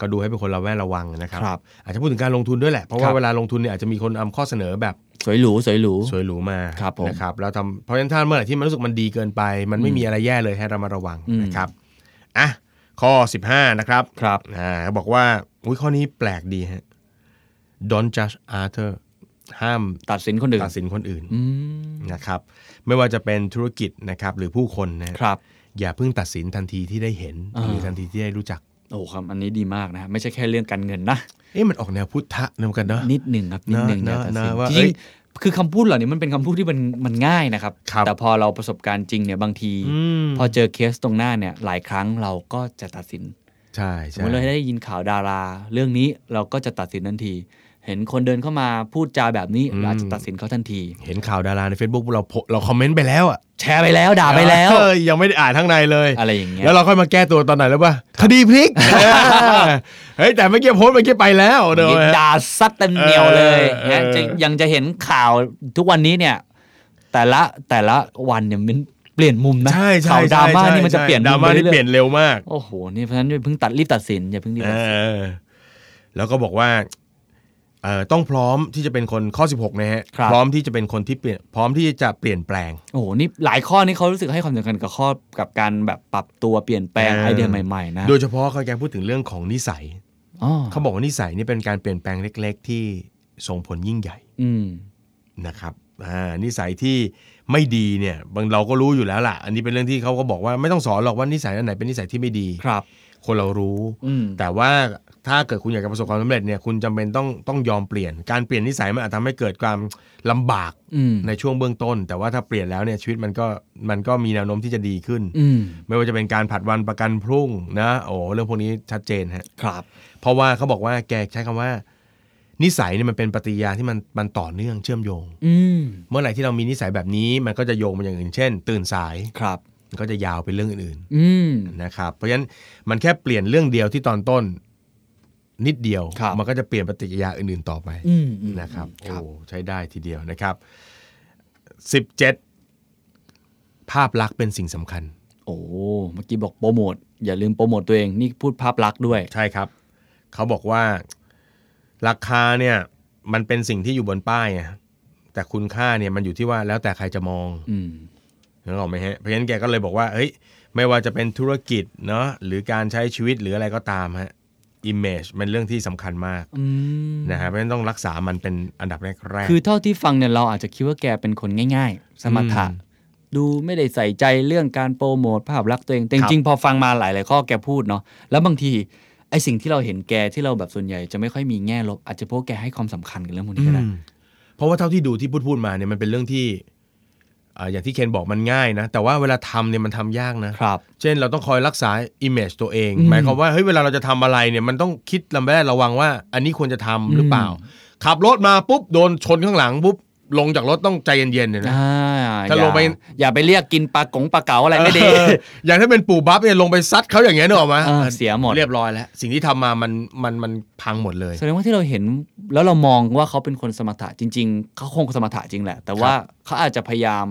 ก็ดูให้เป็นคนระแวดระวังนะครับครับ อาจจะพูดถึงการลงทุนด้วยแหละ เพราะครัว่าบเวลาลงทุนเนี่ยอาจจะมีคนเอาข้อเสนอแบบสวยหรูสวยหรูสวยหรูมาครับผมนะครับแล้วทำเพราะฉะนั้นถ้าเมื่อไหร่ที่มันรู้สึกมันดีเกินไป มันไม่มีอะไรแย่เลยให้เรามาระวังอืมนะครับอะข้อ 15 นะครับครับอ่าเขาบอกว่าอุ้ยข้อนี้แปลกดีฮะ don't judge other ห้ามตัดสินคนอื่นตัดสินคนอื่นอืมนะครับ ไม่ว่าจะเป็นธุรกิจนะครับ หรือผู้คนนะฮะครับ อย่าเพิ่งตัดสินทันทีที่ได้เห็นอ่าหรือทันทีที่ได้รู้จักโอ้ครับอันนี้ดีมากนะ ไม่ใช่แค่เรื่องการเงินนะเอ๊ะมันออกแนวพุทธะนะเหมือนกันเนอะนิดหนึ่งครับนิดหนึ่งเนอย่าอะตัดเนสินอะว่าจเอ้ริยงๆคือคำพูดเหล่านี้มันเป็นคำพูดที่มันมันง่ายนะครับครับแต่พอเราประสบการณ์จริงเนี่ยบางทีอืมพอเจอเคสตรงหน้าเนี่ยหลายครั้งเราก็จะตัดสินใช่สมใช่มติเราได้ยินข่าวดารา เรื่องนี้เราก็จะตัดสินทันที เห็นคนเดินเข้ามาพูดจาแบบนี้เราอาจจะตัดสินเขาทันที เห็นข่าวดาราใน Facebook เราโพเราคอมเมนต์ไปแล้วอะ แชร์ไปแล้วด่าไปแล้ว เออยังไม่ได้อ่านข้างในเลย อะไรอย่างเงี้ยแล้วเราค่อยมาแก้ตัวตอนไหนแล้วป่ะคดีพลิกเออเฮ้ยแต่เมื่อกี้โพสต์เมื่อกี้ไปแล้วเด้อด่าซัดเต็มเหนียวเลยเออนะจะยังจะเห็นข่าวทุกวันนี้เนี่ย แต่ละแต่ละวันเนี่ยมันเปลี่ยนมุมนะใช่ใช่ข่าวดราม่าใช่นี่มันจะเปลี่ยนดราม่าไปนี่รื่อเปลี่ยนเร็วมาก โอ้โหนี่เพราะฉะนั้นอย่าเพิ่งตัดรีบตัดสินอย่าเพิ่งรีบเอตัดสินอแล้วก็บอกว่าเอ่อ ต้องพร้อมที่จะเป็นคนข้อ 16นะฮะครับพร้อมที่จะเป็นคนที่เปลี่ยนพร้อมที่จะเปลี่ยนแปลงโอ้โหนี่หลายข้อนี่เขารู้สึกให้ความสำคัญกับข้อกับการแบบปรับตัวเปลี่ยนแปลงเออไอเดียใหม่ๆนะโดยเฉพาะเขาแกพูดถึงเรื่องของนิสัยอ๋อเขาบอกว่านิสัยนี่เป็นการเปลี่ยนแปลงเล็ก ๆ ที่ส่งผลยิ่งใหญ่อืมนะครับอ่านิสัยที่ไม่ดีเนี่ยบางเราก็รู้อยู่แล้วล่ะ อันนี้เป็นเรื่องที่เขาก็บอกว่าไม่ต้องสอนหรอกว่านิสัยอันไหนเป็นนิสัยที่ไม่ดีครับ คนเรารู้อืมแต่ว่าถ้าเกิดคุณอยากจะประสบความสำเร็จเนี่ยคุณจำเป็นต้องต้องยอมเปลี่ยน การเปลี่ยนนิสัยมันอาจทำให้เกิดความลำบากอืมในช่วงเบื้องต้น แต่ว่าถ้าเปลี่ยนแล้วเนี่ยชีวิตมันก็มันก็มีแนวโน้มที่จะดีขึ้นอืมไม่ว่าจะเป็นการผัดวันประกันพรุ่งนะโอ้เรื่องพวกนี้ชัดเจนฮะครับ เพราะว่าเขาบอกว่าแกใช้คำว่า นิสัยเนี่ยมันเป็นปฏิกิริยาที่มันมันต่อเนื่องเชื่อมโยง อืมเมื่อไหร่ที่เรามีนิสัยแบบนี้มันก็จะโยงมาอย่างอื่นเช่น ตื่นสายครับมัน ก็จะยาวไปเรื่องอื่นอืมๆนะครับ เพราะฉะนั้นมันแค่เปลี่ยนเรื่องเดียวที่ตอนต้น นิดเดียวครับมันก็จะเปลี่ยนปฏิกิริยาอื่นๆต่อไปอืมอืมนะครับครับโอ้ใช้ได้ทีเดียวนะครับสิบเจ็ดภาพลักษณ์เป็นสิ่งสำคัญ โอ้เมื่อกี้บอกโปรโมทอย่าลืมโปรโมทตัวเองนี่พูดภาพลักษณ์ด้วย ใช่ครับ เขาบอกว่าราคาเนี่ย มันเป็นสิ่งที่อยู่บนป้ายไงแต่คุณค่าเนี่ยมันอยู่ที่ว่าแล้วแต่ใครจะมองอืม นึกออกไหมฮะเพราะฉะนั้นแกก็เลยบอกว่าเฮ้ยไม่ว่าจะเป็นธุรกิจเนาะหรือการใช้ชีวิตหรืออะไรก็ตามฮะ image มันเรื่องที่สำคัญมากอืมนะฮะเพราะฉะนั้นต้องรักษามันเป็นอันดับแรกๆคือเท่าที่ฟังเนี่ยเราอาจจะคิดว่าแกเป็นคนง่าย ๆ สมถะอืมดูไม่ได้ใส่ใจเรื่องการโปรโมทภาพลักษณ์ตัวเองแต่คจรับริงๆพอฟังมาหลาย ๆ ข้อแกพูดเนาะแล้วบางทีไอสิ่งที่เราเห็นแกที่เราแบบส่วนใหญ่จะไม่ค่อยมีแง่ลบอาจจะเพราะว่าแกให้ความสำคัญกับเรื่องพวกนี้ก็ได้อืมเพราะว่าเท่าที่ดูที่พูดพูดมาเนี่ยมันเป็นเรื่องที่ อ่าอย่างที่เคนบอกมันง่ายนะ แต่ว่าเวลาทำเนี่ยมันทำยากนะครับ เช่นเราต้องคอยรักษา image ตัวเองอืมหมายความว่าเฮ้ยเวลาเราจะทำอะไรเนี่ยมันต้องคิดลำแรกระวังว่า อันนี้ควรจะทำหรือเปล่าอืมขับรถมาปุ๊บโดนชนข้างหลังปุ๊บ ลงจากรถต้องใจเย็นๆเนี่ยนะอ่าถ้าอย่ลงไปอย่าไปเรียกกินปลากงปลาเก๋าอะไรไม่ดีเอออย่างถ้าเป็นปู่บัฟเนี่ยลงไปซัดเขาอย่างเงี้ยนึกออกไหมเออเสียหมดเรียบร้อยแล้ว สิ่งที่ทำมามันมันมันพังหมดเลยแสดงว่าที่เราเห็นแล้วเรามองว่าเขาเป็นคนสมถะจริง ๆเขาคงสมถะจริงแหละ แต่ว่าเขาอาจจะพยายาม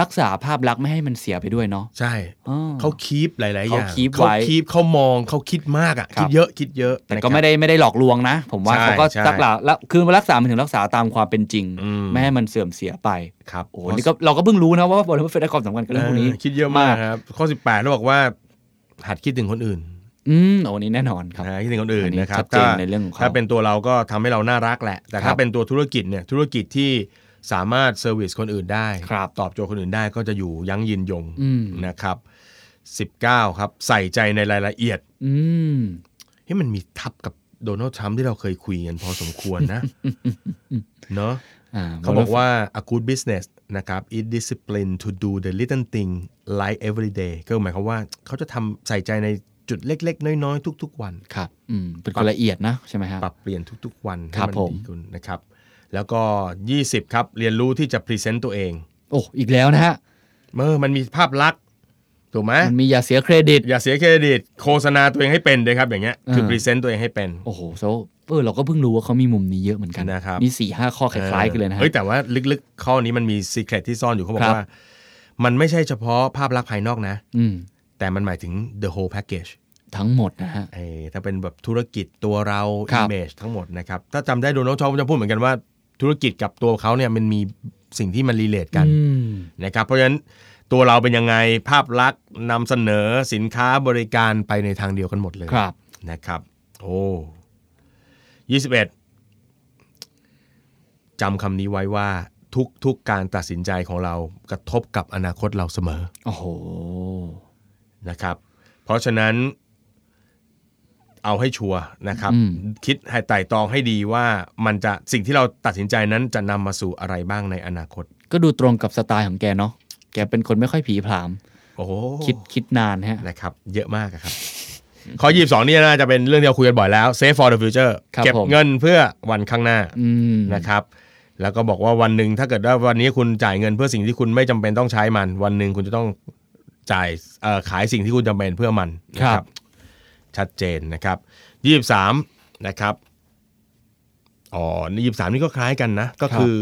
รักษาภาพลักษณ์ไม่ให้มันเสียไปด้วยเนาะใช่อ๋อเขาคีปหลายๆอย่างเขา keep เขาไว้คีปเขามองเขาคิดมากอะครับคิดเยอะคิดเยอะ แต่นะคก็รับไม่ได้ไม่ได้หลอกลวงนะ ผมว่าใช่เขาก็ใช่รักษาแล้วคือรักษามันถึงรักษาตามความเป็นจริงอืมไม่ให้มันเสื่อมเสียไปครับโอ้โหนี่ก็เราก็เพิ่งรู้นะว่าบริษัทได้ความสำคัญกับเรื่องพวกนี้คิดเยอะมากครับข้อ 18แล้วบอกว่าหัดคิดถึงคนอื่นอืมโอ้นี่แน่นอนครับนะคิดถึงคนอื่นอันนี้นะครับชัดเจนถ้าในเรื่องของเขาถ้าเป็นตัวเราก็ทำให้เราน่ารักแหละ แต่ครัถ้าบเป็นตัวธุรกิจเนี่ยธุรกิจที่ สามารถเซอร์วิสคนอื่นได้ครับตอบโจทย์คนอื่นได้ก็จะอยู่ยั้งยืนยงอืมนะครับ19 ครับ ใส่ใจในรายละเอียดอืมเฮ้ยมันมีทับกับโดนัลด์ทรัมป์ที่เราเคยคุยกันพอสมควรนะ เนอะอ่าเขาบอกว่า a good business นะครับ is discipline to do the little thing like every day ก็หมายความว่าเขาจะทำใส่ใจในจุดเล็ก ๆ น้อย ๆ ทุก ๆ วัน ครับอืมเป็นคนละเอียดนะ ใช่ไหมฮะปรับเปลี่ยนทุก ๆ วันครับให้ผมดีขึ้นนะครับ แล้วก็ 20 ครับ เรียนรู้ที่จะ present ตัวเอง โอ้ อีกแล้วนะฮะเมื่อมันมีภาพลักษณ์ถูกไหมมันมีอย่าเสียเครดิต อย่าเสียเครดิต โฆษณาตัวเองให้เป็นเลยครับ อย่างเงี้ยคือเออ present ตัวเองให้เป็น โอ้โหโซเออเราก็เพิ่งรู้ว่าเขามีมุมนี้เยอะเหมือนกันนะครับนี่สี่ห้าข้อคล้ายๆกันเลยนะฮะเฮ้ยแต่ว่าลึกๆ ข้อนี้มันมีซีเครตที่ซ่อนอยู่เขาบอครักบว่า มันไม่ใช่เฉพาะภาพลักษณ์ภายนอกนะ อืมแต่มันหมายถึง the whole package ทั้งหมดนะฮะไอ้ถ้าเป็นแบบธุรกิจตัวเราครับ image ทั้งหมดนะครับ ถ้าจำได้โดนัลด์ทรัมป์จะพูดเหมือนกันว่า ธุรกิจกับตัวเขาเนี่ยมันมีสิ่งที่มันรีเลทกันอืมนะครับเพราะฉะนั้นตัวเราเป็นยังไงภาพลักษณ์นำเสนอสินค้าบริการไปในทางเดียวกันหมดเลยครับนะครับ โอ้ยี่สิบเอ็ดจำคำนี้ไว้ว่าทุกทุกการตัดสินใจของเรากระทบกับอนาคตเราเสมอ โอ้โห นะครับ เพราะฉะนั้น เอาให้ชัวร์นะครับอืมคิดให้ไต่ตรองให้ดีว่ามันจะสิ่งที่เราตัดสินใจนั้นจะนำมาสู่อะไรบ้างในอนาคต ก็ดูตรงกับสไตล์ของแกเนาะแกเป็นคนไม่ค่อยผีผลามโอ้โหคิดคิดนานฮะนะครับ เยอะมากอะครับข้อ22นี่น่าจะเป็นเรื่องที่เราคุยกันบ่อยแล้ว save for the future ครับเก็บผมเงินเพื่อวันข้างหน้าอืมนะครับแล้วก็บอกว่าวันหนึ่งถ้าเกิดว่าวันนี้คุณจ่ายเงินเพื่อสิ่งที่คุณไม่จำเป็นต้องใช้มัน วันหนึ่งคุณจะต้องจ่ายเอ่อขายสิ่งที่คุณจำเป็นเพื่อมันนะครับ ชัดเจนนะครับยี่สามนะครับอ๋อยี่สามนี่ก็คล้ายกันนะ ก็คือ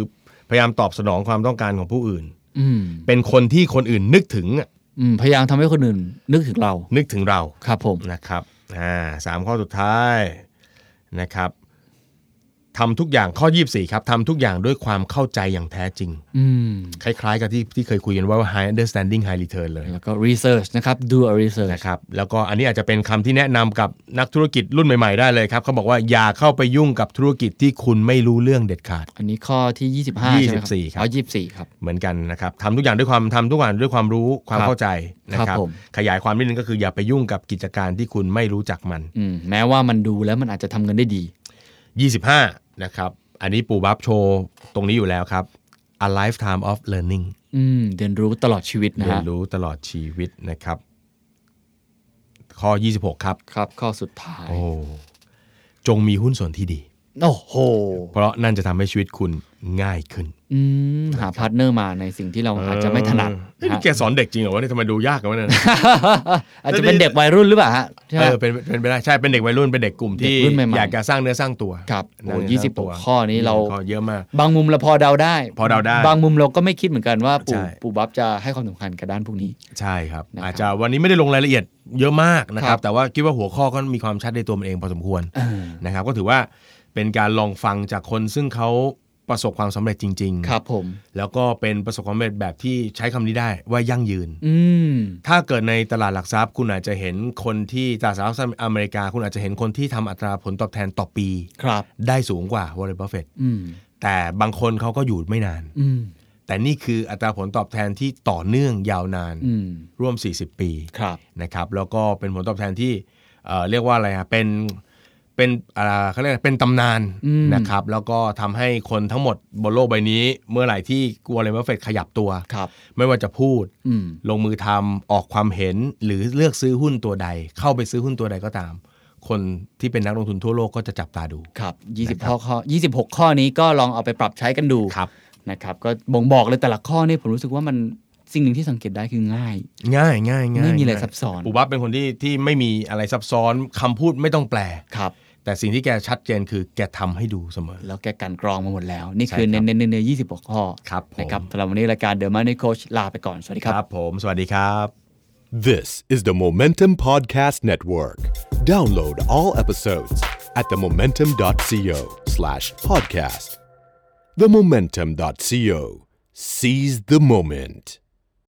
พยายามตอบสนองความต้องการของผู้อื่นอืมเป็นคนที่คนอื่นนึกถึงอะอืมพยายามทำให้คนอื่น นึกถึงเรา นึกถึงเราครับผมนะครับอ่าสามข้อสุดท้ายนะครับ ททำทุกอย่างข้อ 24 ครับทำทุกอย่างด้วยความเข้าใจอย่างแท้จริงอืมคล้ายๆ กับที่ที่เคยคุยกันว่า high understanding high return เลย แล้วก็ research นะครับ do a research นะครับ แล้วก็อันนี้อาจจะเป็นคำที่แนะนำกับนักธุรกิจรุ่นใหม่ๆ ได้เลยครับเขาบอกว่าอย่าเข้าไปยุ่งกับธุรกิจที่คุณไม่รู้เรื่องเด็ดขาด อันนี้ข้อที่ 25 ใช่ไหมครับ24 ครับอ๋อ24 ครับ เหมือนกันนะครับทำทุกอย่างด้วยความทำทุกอย่างด้วยความรู้ความครับเข้าใจนะคครัรับบผมขยายความนิดนึงก็คืออย่าไปยุ่งกับกิจการที่คุณไม่รู้จักมันอืมแม้ว่ามันดูแล้วมันอาจจะทำเงินได้ดี 25 นะครับ อันนี้ปูบับโชว์ตรงนี้อยู่แล้วครับ a lifetime of learning อืมเรียนรู้ตลอดชีวิตนะเรียฮะนรู้ตลอดชีวิตนะครับ ข้อ 26 ครับ ครับ ข้อสุดท้าย โอ้ จงมีหุ้นส่วนที่ดี โอ้โห เพราะนั่นจะทำให้ชีวิตคุณง่ายขึ้น อืมหาพาร์ทเนอร์มาในสิ่งที่เราอาจจะไม่ถนัดเฮ้ยนะนี่ฮะแกสอนเด็กจริงเหรอวะเนี่ยทำไมดูยากกันวะเนี่ยอาจจะเป็นเด็กวัยรุ่นหรือเปล่าฮะใช่ไหเอมอเป็นเป็นไปได้ใช่เป็นเด็กวัยรุ่นเป็นเด็กกลุ่มที่เด็กรุ่นใหม่ๆอยากจะสร้างเนื้อสร้างตัวครับสร้างโอ้เนื้ยี่สสิร้บงตัวข้อนี้เราข้อเยอะมากบางมุมเราพอเดาได้ พอเดาได้ บางมุมเราก็ไม่คิดเหมือนกันว่าปู่ใช่ปู่บ๊อบจะให้ความสำคัญกับด้านพวกนี้ ใช่ครับนะครับ อาจจะวันนี้ไม่ได้ลงรายละเอียดเยอะมากนะครับครับแต่ว่าคิดว่าหัวข้อก็มีความชัดในตัวมันเองพอสมควรเออนะครับก็ถือว่า เป็นการลองฟังจากคนซึ่งเขาประสบความสำเร็จจริงครับผมๆแล้วก็เป็นประสบความสำเร็จแบบที่ใช้คำนี้ได้ว่ายั่งยืน อืมถ้าเกิดในตลาดหลักทรัพย์ คุณอาจจะเห็นคนที่ตลาดหลักทรัพย์อเมริกา คุณอาจจะเห็นคนที่ทำอัตราผลตอบแทนต่อปีครับ ได้สูงกว่าวอร์เรนบัฟเฟตอืมแต่บางคนเขาก็อยู่ไม่นานอืมแต่นี่คืออัตราผลตอบแทนที่ต่อเนื่องยาวนานอืมร่วม 40 ปีครับนะครับ แล้วก็เป็นผลตอบแทนที่เอ่อเรียกว่าอะไรอะเป็น เป็นอะไรเขาเรียกอะไรเป็นตำนานอืมนะครับ แล้วก็ทำให้คนทั้งหมดบนโลกใบนี้ เมื่อไหร่ที่วอร์เรนบัฟเฟตขยับตัวครับ ไม่ว่าจะพูดอืมลงมือทำออกความเห็นหรือเลือกซื้อหุ้นตัวใด เข้าไปซื้อหุ้นตัวใดก็ตาม คนที่เป็นนักลงทุนทั่วโลกก็จะจับตาดูครับ20ข้อข้อ26 ข้อนี้ก็ลองเอาไปปรับใช้กันดูครับนะครับ ก็บ่งบอกเลยแต่ละข้อนี่ผมรู้สึกว่ามันสิ่งหนึ่งที่สังเกตได้คือง่าย ง่ายง่ายง่ายไม่มีอะไรง่ายซับซ้อนปู่บับเป็นคนที่ที่ไม่มีอะไรซับซ้อนคำพูดไม่ต้องแปลครับ แต่สิ่งที่แกชัดเจนคือแกทำให้ดูเสมอ แล้วแกกันกรองมาหมดแล้ว นี่คือใช่ครับเน้นๆใน26ข้อครับผมนะครับสำหรับวันนี้รายการ The Money Coach ลาไปก่อน สวัสดีครับผมสวัสดีครับ This is the Momentum Podcast Network. Download all episodes at themomentum.co slash podcast. Themomentum.co. Seize the moment.